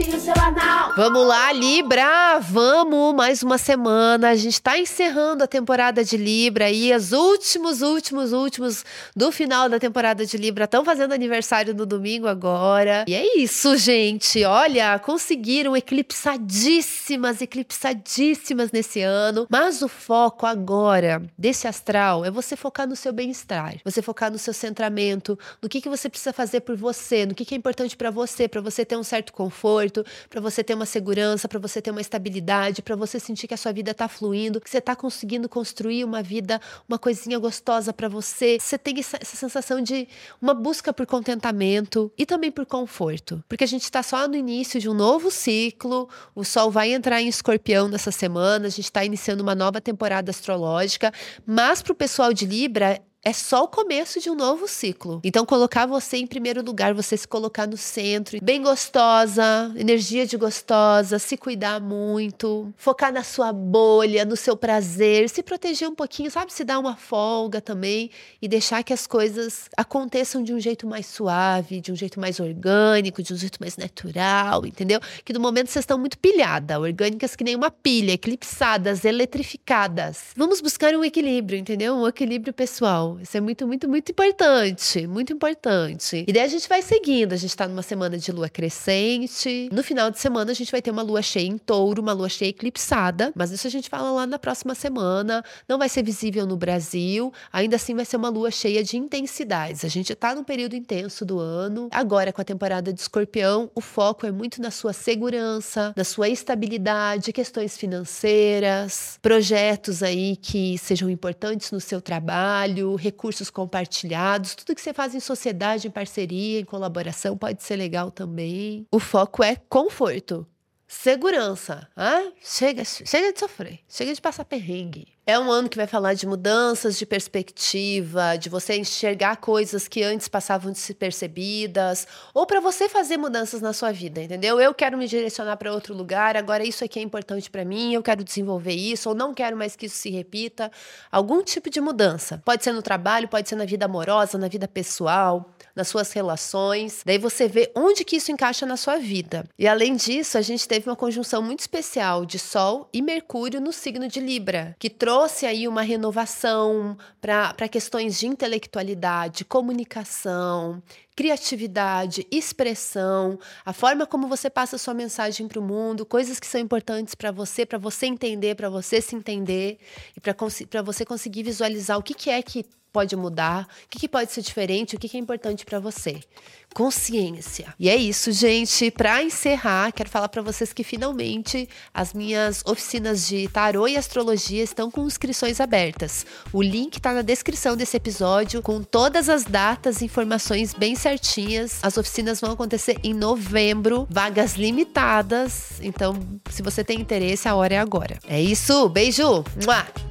Seu anal. Vamos lá, Libra! Vamos! Mais uma semana. A gente está encerrando a temporada de Libra e os últimos, últimos, últimos do final da temporada de Libra estão fazendo aniversário no domingo agora. E é isso, gente. Olha, conseguiram eclipsadíssimas, eclipsadíssimas nesse ano. Mas o foco agora desse astral é você focar no seu bem-estar, você focar no seu centramento, no que, que você precisa fazer por você, no que, que é importante para você, para você ter um certo conforto, para você ter uma segurança, para você ter uma estabilidade, para você sentir que a sua vida está fluindo, que você está conseguindo construir uma vida, uma coisinha gostosa para você. Você tem essa, essa, sensação de uma busca por contentamento e também por conforto, porque a gente está só no início de um novo ciclo. O Sol vai entrar em Escorpião nessa semana. A gente está iniciando uma nova temporada astrológica, mas para o pessoal de Libra é só o começo de um novo ciclo. Então, colocar você em primeiro lugar, você se colocar no centro, bem gostosa, energia de gostosa, se cuidar muito, focar na sua bolha, no seu prazer, se proteger um pouquinho, sabe? Se dar uma folga também e deixar que as coisas aconteçam de um jeito mais suave, de um jeito mais orgânico, de um jeito mais natural, entendeu? Que no momento vocês estão muito pilhadas, orgânicas que nem uma pilha, eclipsadas, eletrificadas. Vamos buscar um equilíbrio, entendeu? Um equilíbrio pessoal. Isso é muito, muito, muito importante. Muito importante. E daí a gente vai seguindo. A gente tá numa semana de lua crescente. No final de semana, a gente vai ter uma lua cheia em touro, uma lua cheia eclipsada. Mas isso a gente fala lá na próxima semana. Não vai ser visível no Brasil. Ainda assim, vai ser uma lua cheia de intensidades. A gente tá num período intenso do ano. Agora, com a temporada de escorpião, o foco é muito na sua segurança, na sua estabilidade, questões financeiras, projetos aí que sejam importantes no seu trabalho, recursos compartilhados, tudo que você faz em sociedade, em parceria, em colaboração pode ser legal também. O foco é conforto. Segurança. Ah, chega, chega de sofrer, chega de passar perrengue. É um ano que vai falar de mudanças de perspectiva, de você enxergar coisas que antes passavam despercebidas, ou para você fazer mudanças na sua vida, entendeu? Eu quero me direcionar para outro lugar, agora isso aqui é importante para mim, eu quero desenvolver isso, ou não quero mais que isso se repita. Algum tipo de mudança. Pode ser no trabalho, pode ser na vida amorosa, na vida pessoal, nas suas relações. Daí você vê onde que isso encaixa na sua vida. E além disso, a gente teve uma conjunção muito especial de Sol e Mercúrio no signo de Libra, que trouxe aí uma renovação para questões de intelectualidade, comunicação, criatividade, expressão, a forma como você passa sua mensagem para o mundo, coisas que são importantes para você, para você entender, para você se entender e para você conseguir visualizar o que, que é que pode mudar, o que, que pode ser diferente, o que, que é importante para você. Consciência. E é isso, gente. Para encerrar, quero falar para vocês que finalmente as minhas oficinas de tarô e astrologia estão com inscrições abertas. O link está na descrição desse episódio, com todas as datas e informações bem certinhas. As oficinas vão acontecer em novembro, vagas limitadas. Então, se você tem interesse, a hora é agora. É isso. Beijo. Mua.